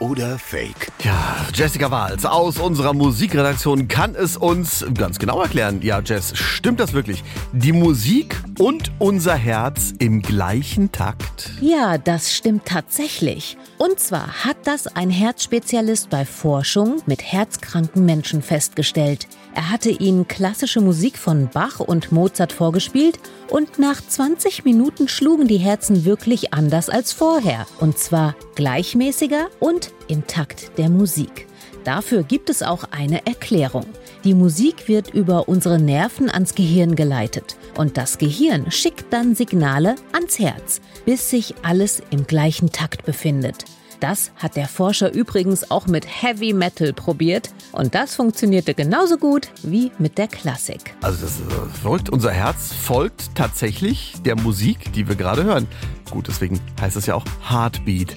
oder Fake? Ja, Jessica Wahls aus unserer Musikredaktion kann es uns ganz genau erklären. Ja, Jess, stimmt das wirklich? Die Musik und unser Herz im gleichen Takt? Ja, das stimmt tatsächlich. Und zwar hat das ein Herzspezialist bei Forschung mit herzkranken Menschen festgestellt. Er hatte ihnen klassische Musik von Bach und Mozart vorgespielt und nach 20 Minuten schlugen die Herzen wirklich anders als vorher. Und zwar gleichmäßiger und im Takt der Musik. Dafür gibt es auch eine Erklärung. Die Musik wird über unsere Nerven ans Gehirn geleitet und das Gehirn schickt dann Signale ans Herz, bis sich alles im gleichen Takt befindet. Das hat der Forscher übrigens auch mit Heavy Metal probiert und das funktionierte genauso gut wie mit der Klassik. Also das ist verrückt. Unser Herz folgt tatsächlich der Musik, die wir gerade hören. Gut, deswegen heißt es ja auch Heartbeat.